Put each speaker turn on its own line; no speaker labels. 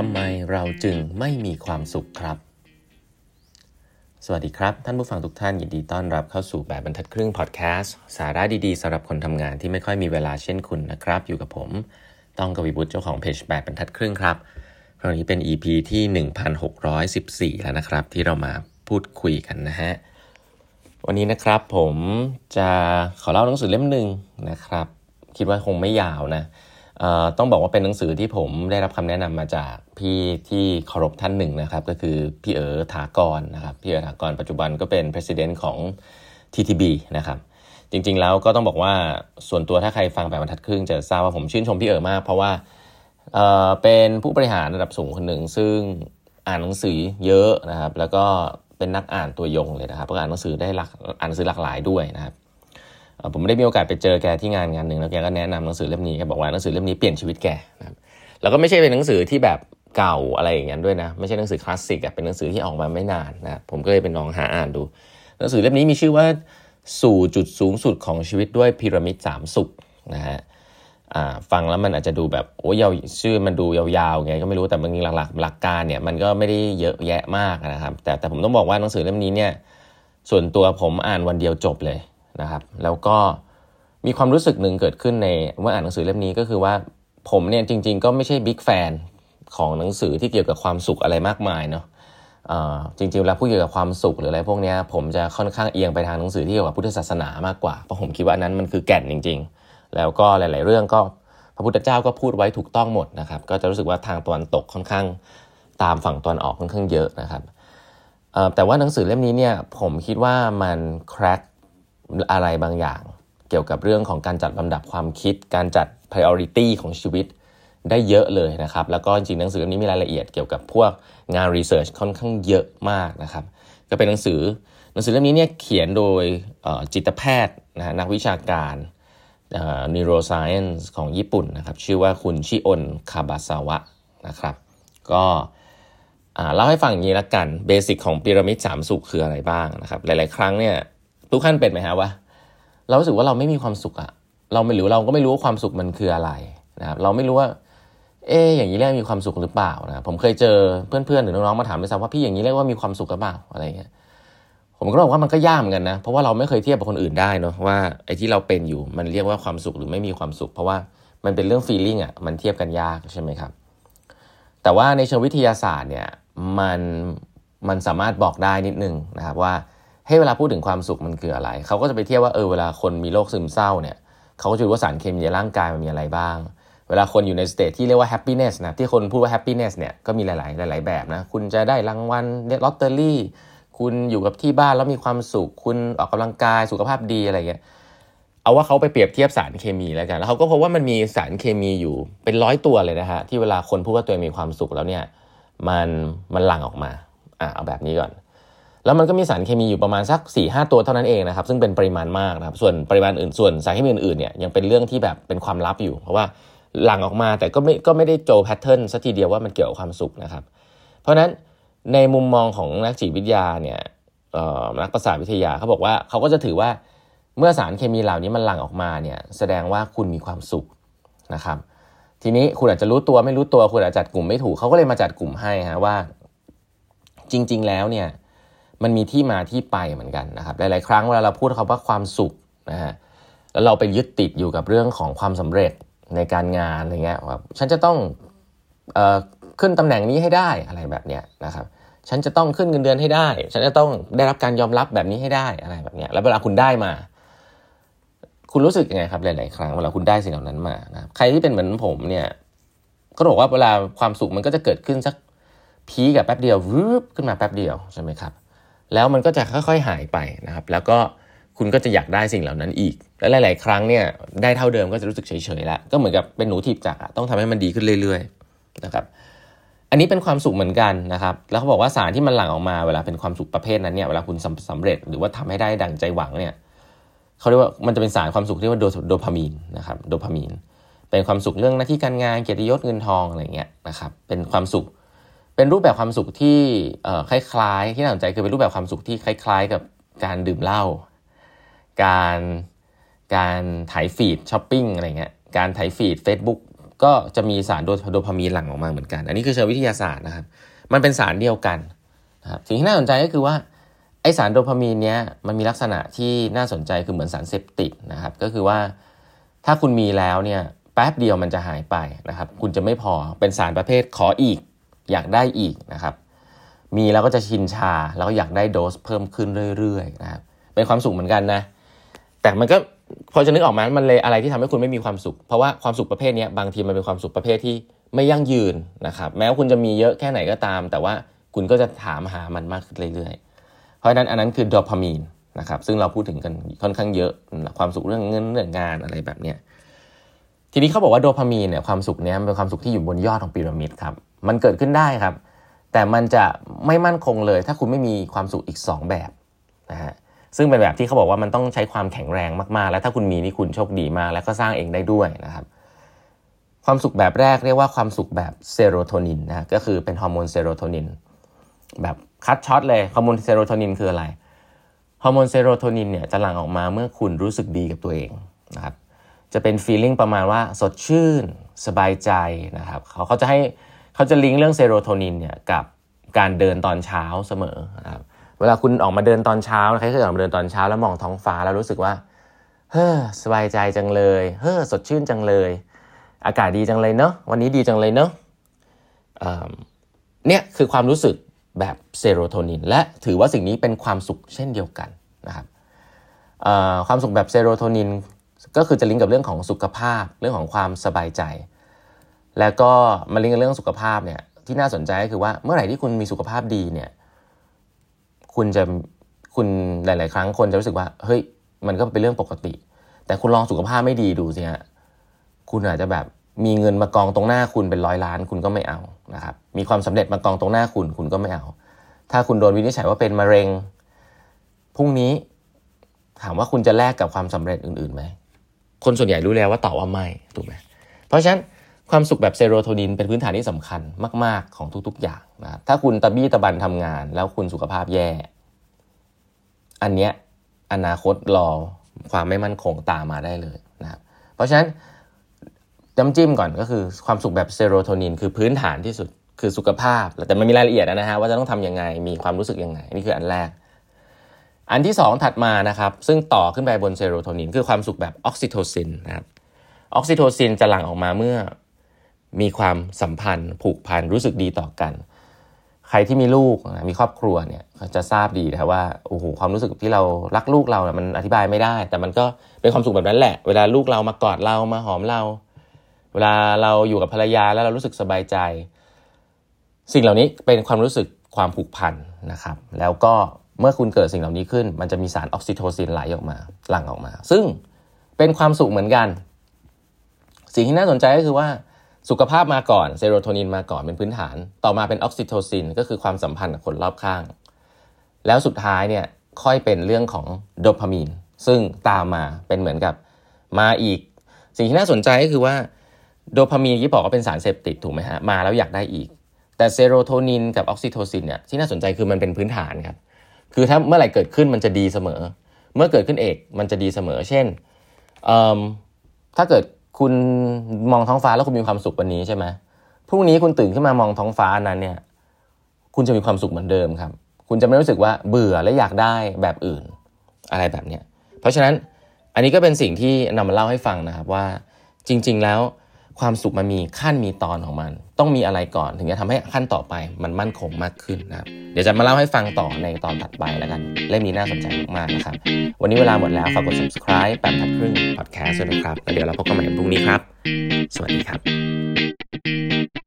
ทำไมเราจึงไม่มีความสุขครับ สวัสดีครับ ท่านผู้ฟังทุกท่านยินดีต้อนรับเข้าสู่แบบบรรทัดครึ่งพอดแคสต์สาระดีๆสำหรับคนทำงานที่ไม่ค่อยมีเวลาเช่นคุณนะครับ อยู่กับผม ต้องกวีบุตรเจ้าของเพจแบบบรรทัดครึ่งครับคราวนี้เป็น EP ที่ 1614 แล้วนะครับ ที่เรามาพูดคุยกันนะฮะวันนี้นะครับผมจะขอเล่าหนังสือเล่มหนึ่งนะครับ คิดว่าคงไม่ยาวนะ ต้องบอกว่าเป็นหนังสือที่ผมได้รับคำแนะนำมาจากพี่ที่เคารพท่านหนึ่งนะครับ ก็คือพี่เอ๋ถากรนะครับพี่เอ๋ถากรปัจจุบันก็เป็น president ของ TTB นะครับจริงๆแล้วก็ต้องบอกว่าส่วนตัวถ้าใครฟังแบบบรรทัดครึ่งจะทราบว่าผมชื่นชมพี่เอ๋มาก เพราะว่าเเป็นผู้บริหารระดับสูงคนหนึ่งซึ่งอ่านหนังสือเยอะนะครับ แล้วก็เป็นนักอ่านตัวยงเลยนะครับอ่านหนังสือได้หลักอ่านหนังสือหลากหลายด้วยนะครับ ผมไม่ได้มีโอกาสไปเจอแกที่งานงานหนึ่งแล้วแกก็แนะนำหนังสือเล่มนี้แกบอกว่าหนังสือเล่มนี้เปลี่ยนชีวิตแกนะครับแล้วก็ไม่ใช่เป็นหนังสือที่แบบเก่าอะไรอย่างเงี้ยด้วยนะไม่ใช่หนังสือคลาสสิกอะเป็นหนังสือที่ออกมาไม่นานนะผมก็เลยเป็นลองหาอ่านดู หนังสือเล่มนี้มีชื่อว่าสู่จุดสูงสุดของชีวิตด้วยพีระมิดสามสุขนะฮะฟังแล้วมันอาจจะดูแบบโอ้ยยาวชื่อมันดูยาวๆไงก็ไม่รู้แต่บางทีหลักๆหลักการเนี่ยมันก็ไม่ได้เยอะแยะมากนะครับ แต่แต่ผมต้องบอกว่าหนังสือเล่มนี้เนี่ยส่วนตัวผมอ่านวันเดียวจบเลย นะครับ แล้วก็มีความรู้สึกหนึ่งเกิดขึ้นในเมื่ออ่านหนังสือเล่มนี้ก็คือว่าผมเนี่ยจริง ๆ ก็ไม่ใช่บิ๊กแฟนของหนังสือที่เกี่ยวกับความสุขอะไรมากมายเนาะจริงๆแล้วพูดเกี่ยวกับความสุขหรืออะไรพวกนี้ผมจะค่อนข้างเอียงไปทางหนังสือที่เกี่ยวกับพุทธศาสนามากกว่าเพราะผมคิดว่านั้นมันคือแก่นจริง ๆ แล้วก็หลาย ๆ เรื่องก็พระพุทธเจ้าก็พูดไว้ถูกต้องหมดนะครับ ก็จะรู้สึกว่าทางตะวันตกค่อนข้างตามฝั่งตะวันออกค่อนข้างเยอะนะครับแต่ว่าหนังสือเล่มนี้เนี่ยผมคิดว่ามันแคร็ก อะไรบางอย่าง เกี่ยวกับเรื่องของการจัดลำดับความคิด การจัด priority ของชีวิตได้เยอะเลยนะครับ แล้วก็จริงหนังสือเล่มนี้มีรายละเอียดเกี่ยวกับพวกงาน research ค่อนข้างเยอะมากนะครับ ก็เป็นหนังสือหนังสือเล่มนี้เนี่ยเขียนโดยจิตแพทย์นะนักวิชาการ neuroscience ของญี่ปุ่นนะครับ ชื่อว่าคุณชิอนคาบาซาวะนะครับ ก็เล่าให้ฟังอย่างนี้ละกันเบสิกของพีระมิดสามสุขคืออะไรบ้างนะครับ หลาย ๆ ครั้งเนี่ย ทุกขั้นเป็นไหมฮะว่าเรารู้สึกว่าเราไม่มีความสุขอะเราไม่รู้เราก็ไม่รู้ว่าความสุขมันคืออะไรนะครับ เราไม่รู้ว่า เอ๊อย่างนี้เรียกมีความสุขหรือเปล่านะผมเคยเจอเพื่อนๆหรือน้องๆมาถามด้วยซ้ำว่าพี่อย่างนี้เรียกว่ามีความสุขหรือเปล่าอะไรเงี้ยผมก็บอกว่ามันก็ยากเหมือนกันนะเพราะว่าเราไม่เคยเทียบกับคนอื่นได้เนาะว่าไอ้ที่เราเป็นอยู่มันเรียกว่าความสุขหรือไม่มีความสุข เพราะว่ามันเป็นเรื่อง feeling อะมันเทียบกันยากใช่ไหมครับ แต่ว่าในเชิงวิทยาศาสตร์เนี่ยมันมันสามารถบอกได้นิดนึงนะครับว่า ให้เวลาพูดถึงความสุขมันคืออะไร เขาก็จะไปเทียบว่าเออเวลาคนมีโรคซึมเศร้าเนี่ยเขาก็จะดูว่าสารเคมีในร่างกายมันมีอะไรบ้าง เวลาคนอยู่ใน state ที่เรียกว่า happiness นะที่คนพูดว่า happiness เนี่ยก็มีหลาย ๆ หลาย ๆ แบบนะคุณจะได้รางวัลลอตเตอรี่ คุณอยู่กับที่บ้านแล้วมีความสุข คุณออกกำลังกายสุขภาพดีอะไรเงี้ยเอาว่าเขาไปเปรียบเทียบสารเคมีแล้วกัน แล้วเขาก็พบว่ามันมีสารเคมีอยู่เป็นร้อยตัวเลยนะฮะที่เวลาคนพูดว่าตัวเองมีความสุขแล้วเนี่ยมันมันหลั่งออกมาอ่าเอาแบบนี้ก่อน แล้วมันก็มีสารเคมีอยู่ประมาณสัก4ี่หตัวเท่านั้นเองนะครับซึ่งเป็นปริมาณมากนะครับส่วนปริมาณอื่นส่วนสารเคมีอื่นๆเนี่ยยังเป็นเรื่องที่แบบเป็นความลับอยู่ เพราะว่าหลั่งออกมาแต่ก็ไม่ก็ไม่ได้โจแพทเทิร์นสักทีเดียวว่ามันเกี่ยวกับความสุขนะครับ เพราะฉะนั้นในมุมมองของนักจิตวิทยาเนี่ยนักประสาทวิทยาเขาบอกว่าเขาก็จะถือว่าเมื่อสารเคมีเหล่านี้มันหลั่งออกมาเนี่ยแสดงว่าคุณมีความสุขนะครับ ทีนี้คุณอาจจะรู้ตัวไม่รู้ตัวคุณอาจจะจัดกลุ่มไม่ถูกเขาก็เลยมาจัดกลุ่มให้ฮะว่า จริง ๆ แล้วเนี่ย มันมีที่มาที่ไปเหมือนกันนะครับหลาย ๆ ครั้งเวลาเราพูดคำว่าความสุขนะฮะแล้วเราไปยึดติดอยู่กับเรื่องของความสำเร็จในการงานอะไรเงี้ยว่าฉันจะต้องเอ่อขึ้นตำแหน่งนี้ให้ได้อะไรแบบเนี้ยนะครับฉันจะต้องขึ้นเงินเดือนให้ได้ ฉันจะต้องได้รับการยอมรับแบบนี้ให้ได้อะไรแบบเนี้ย แล้วเวลาคุณได้มา คุณรู้สึกยังไงครับหลาย ๆ ครั้งเวลาคุณได้สิ่งเหล่านั้นมานะใครที่เป็นเหมือนผมเนี่ยก็บอกว่าเวลาความสุขมันก็จะเกิดขึ้นสักพีกับแป๊บเดียววืบขึ้นมาแป๊บเดียวใช่ไหมครับ แล้วมันก็จะค่อยๆหายไปนะครับแล้วก็คุณก็จะอยากได้สิ่งเหล่านั้นอีก และหลาย ๆ ครั้งเนี่ยได้เท่าเดิมก็จะรู้สึกเฉยๆแล้วก็เหมือนกับเป็นหนูถีบจักรต้องทำให้มันดีขึ้นเรื่อยๆนะครับอันนี้เป็นความสุขเหมือนกันนะครับแล้วเขาบอกว่าสารที่มันหลั่งออกมาเวลาเป็นความสุขประเภทนั้นเนี่ยเวลาคุณสำเร็จหรือว่าทำให้ได้ดังใจหวังเนี่ยเขาเรียกว่ามันจะเป็นสารความสุขที่ว่าโดพามีนนะครับโดพามีน เป็นความสุขเรื่องหน้าที่การงานเกียรติยศเงินทองอะไรเงี้ยนะครับเป็นความสุข เป็นรูปแบบความสุขที่คล้ายๆ ที่น่าสนใจคือเป็นรูปแบบความสุขที่คล้าย ๆ กับการดื่มเหล้าการการไถ feed ช้อปปิ้งอะไรเงี้ยการไถ feed Facebook ก็ก็จะมีสารโดพามีนหลั่งออกมาเหมือนกัน อันนี้คือเชิงวิทยาศาสตร์นะครับ มันเป็นสารเดียวกันนะครับสิ่งที่น่าสนใจก็คือว่าไอ้สารโดพามีนเนี้ยมันมีลักษณะที่น่าสนใจคือเหมือนสารเสพติดนะครับ ก็คือว่าถ้าคุณมีแล้วเนี่ยแป๊บเดียวมันจะหายไปนะครับ คุณจะไม่พอเป็นสารประเภทขออีก อยากได้อีกนะครับมีแล้วก็จะชินชาแล้วก็อยากได้โดสเพิ่มขึ้นเรื่อยๆนะครับเป็นความสุขเหมือนกันนะ แต่มันก็พอจะนึกออกมามันเลยอะไรที่ทำให้คุณไม่มีความสุข เพราะว่าความสุขประเภทนี้บางทีมันเป็นความสุขประเภทที่ไม่ยั่งยืนนะครับแม้ว่าคุณจะมีเยอะแค่ไหนก็ตาม แต่ว่าคุณก็จะถามหามันมากขึ้นเรื่อยๆ เพราะฉะนั้นอันนั้นคือโดพามีนนะครับซึ่งเราพูดถึงกันค่อนข้างเยอะความสุขเรื่องเงินเรื่องงานอะไรแบบเนี้ยทีนี้เขาบอกว่าโดพามีนเนี่ยความสุขเนี้ยเป็นความสุขที่อยู่บนยอดของพีระมิดครับ มันเกิดขึ้นได้ครับ แต่มันจะไม่มั่นคงเลย ถ้าคุณไม่มีความสุขอีก 2 แบบนะฮะซึ่งเป็นแบบที่เขาบอกว่ามันต้องใช้ความแข็งแรงมากๆ และถ้าคุณมีนี่คุณโชคดีมาก แล้วก็สร้างเองได้ด้วยนะครับความสุขแบบแรกเรียกว่าความสุขแบบเซโรโทนินนะก็คือเป็นฮอร์โมนเซโรโทนินแบบ cut short เลยฮอร์โมนเซโรโทนินคืออะไรฮอร์โมนเซโรโทนินเนี่ยจะหลั่งออกมาเมื่อคุณรู้สึกดีกับตัวเองนะครับจะเป็น feeling ประมาณว่าสดชื่น สบายใจนะครับเขาเขาจะให้ เขาจะลิงก์เรื่องเซโรโทนินเนี่ยกับการเดินตอนเช้าเสมอนะครับเวลาคุณออกมาเดินตอนเช้าใครเคยออกมาเดินตอนเช้าแล้วมองท้องฟ้าแล้วรู้สึกว่า เฮ้อสบายใจจังเลย เฮ้อสดชื่นจังเลย อากาศดีจังเลยเนาะวันนี้ดีจังเลยเนาะเนี่ยคือความรู้สึกแบบเซโรโทนิน และถือว่าสิ่งนี้เป็นความสุขเช่นเดียวกันนะครับความสุขแบบเซโรโทนินก็คือจะลิงก์กับเรื่องของสุขภาพเรื่องของความสบายใจ แล้วก็มาลิงก์กับเรื่องสุขภาพเนี่ยที่น่าสนใจก็คือว่าเมื่อไหร่ที่คุณมีสุขภาพดีเนี่ย คุณจะคุณหลาย ๆ ครั้งคนจะรู้สึกว่า เฮ้ย มันก็เป็นเรื่องปกติ แต่คุณลองสุขภาพไม่ดีดูสิฮะคุณอาจจะแบบมีเงินมากองตรงหน้าคุณเป็นร้อยล้านคุณก็ไม่เอานะครับ มีความสำเร็จมากองตรงหน้าคุณคุณก็ไม่เอา ถ้าคุณโดนวินิจฉัยว่าเป็นมะเร็งพรุ่งนี้ถามว่าคุณจะแลกกับความสำเร็จอื่นๆไหมคนส่วนใหญ่รู้แล้วว่าตอบว่าไม่ถูกไหมเพราะฉะนั้น ความสุขแบบเซโรโทนินเป็นพื้นฐานที่สำคัญมาก ๆ ของทุก ๆ อย่างนะถ้าคุณตะบี้ตะบันทำงาน แล้วคุณสุขภาพแย่ อันเนี้ยอนาคตรอความไม่มั่นคงตามมาได้เลยนะครับ เพราะฉะนั้นจำจิ้มก่อนก็คือความสุขแบบเซโรโทนินคือพื้นฐานที่สุดคือสุขภาพ แต่มันมีรายละเอียดนะฮะว่าจะต้องทำยังไงมีความรู้สึกยังไง นี่คืออันแรก อันที่ 2 ถัดมานะครับ ซึ่งต่อขึ้นไปบนเซโรโทนินคือความสุขแบบออกซิโทซินนะครับออกซิโทซินจะหลั่งออกมาเมื่อ มีความสัมพันธ์ ผูกพันรู้สึกดีต่อกัน ใครที่มีลูกมีครอบครัวเนี่ยจะทราบดีนะว่าโอ้โหความรู้สึกที่เรารักลูกเราเนี่ยมันอธิบายไม่ได้ แต่มันก็เป็นความสุขแบบนั้นแหละ เวลาลูกเรามากอดเรามาหอมเรา เวลาเราอยู่กับภรรยาแล้วเรารู้สึกสบายใจ สิ่งเหล่านี้เป็นความรู้สึกความผูกพันนะครับ แล้วก็เมื่อคุณเกิดสิ่งเหล่านี้ขึ้น มันจะมีสารออกซิโทซินไหลออกมาหลั่งออกมา ซึ่งเป็นความสุขเหมือนกัน สิ่งที่น่าสนใจก็คือว่า สุขภาพมาก่อนเซโรโทนินมาก่อนเป็นพื้นฐาน ต่อมาเป็นออกซิโทซินก็คือความสัมพันธ์กับคนรอบข้าง แล้วสุดท้ายเนี่ยค่อยเป็นเรื่องของโดพามีน ซึ่งตามมาเป็นเหมือนกับมาอีก สิ่งที่น่าสนใจก็คือว่าโดพามีนที่บอกว่าเป็นสารเสพติดถูกไหมฮะมาแล้วอยากได้อีก แต่เซโรโทนินกับออกซิโทซินเนี่ยที่น่าสนใจคือมันเป็นพื้นฐานครับคือถ้าเมื่อไหร่เกิดขึ้นมันจะดีเสมอ เมื่อเกิดขึ้นอีกมันจะดีเสมอ เช่นถ้าเกิด คุณมองท้องฟ้าแล้วคุณมีความสุขวันนี้ใช่ไหมพรุ่งนี้คุณตื่นขึ้นมามองท้องฟ้านั้นเนี่ย คุณจะมีความสุขเหมือนเดิมครับ คุณจะไม่รู้สึกว่าเบื่อและอยากได้แบบอื่น อะไรแบบเนี้ยเพราะฉะนั้นอันนี้ก็เป็นสิ่งที่นำมาเล่าให้ฟังนะครับว่าจริง ๆ แล้ว ความสุขมันมีขั้นมีตอนของมัน ต้องมีอะไรก่อนถึงจะทำให้ขั้นต่อไปมันมั่นคงมากขึ้นนะครับเดี๋ยวจะมาเล่าให้ฟังต่อในตอนถัดไปแล้วกันเล่มนี้น่าสนใจมากๆนะครับ วันนี้เวลาหมดแล้วฝากกด subscribe แปมทัดครึ่ง podcast ด้วยนะครับแล้วเดี๋ยวเราพบกันใหม่พรุ่งนี้ครับ สวัสดีครับ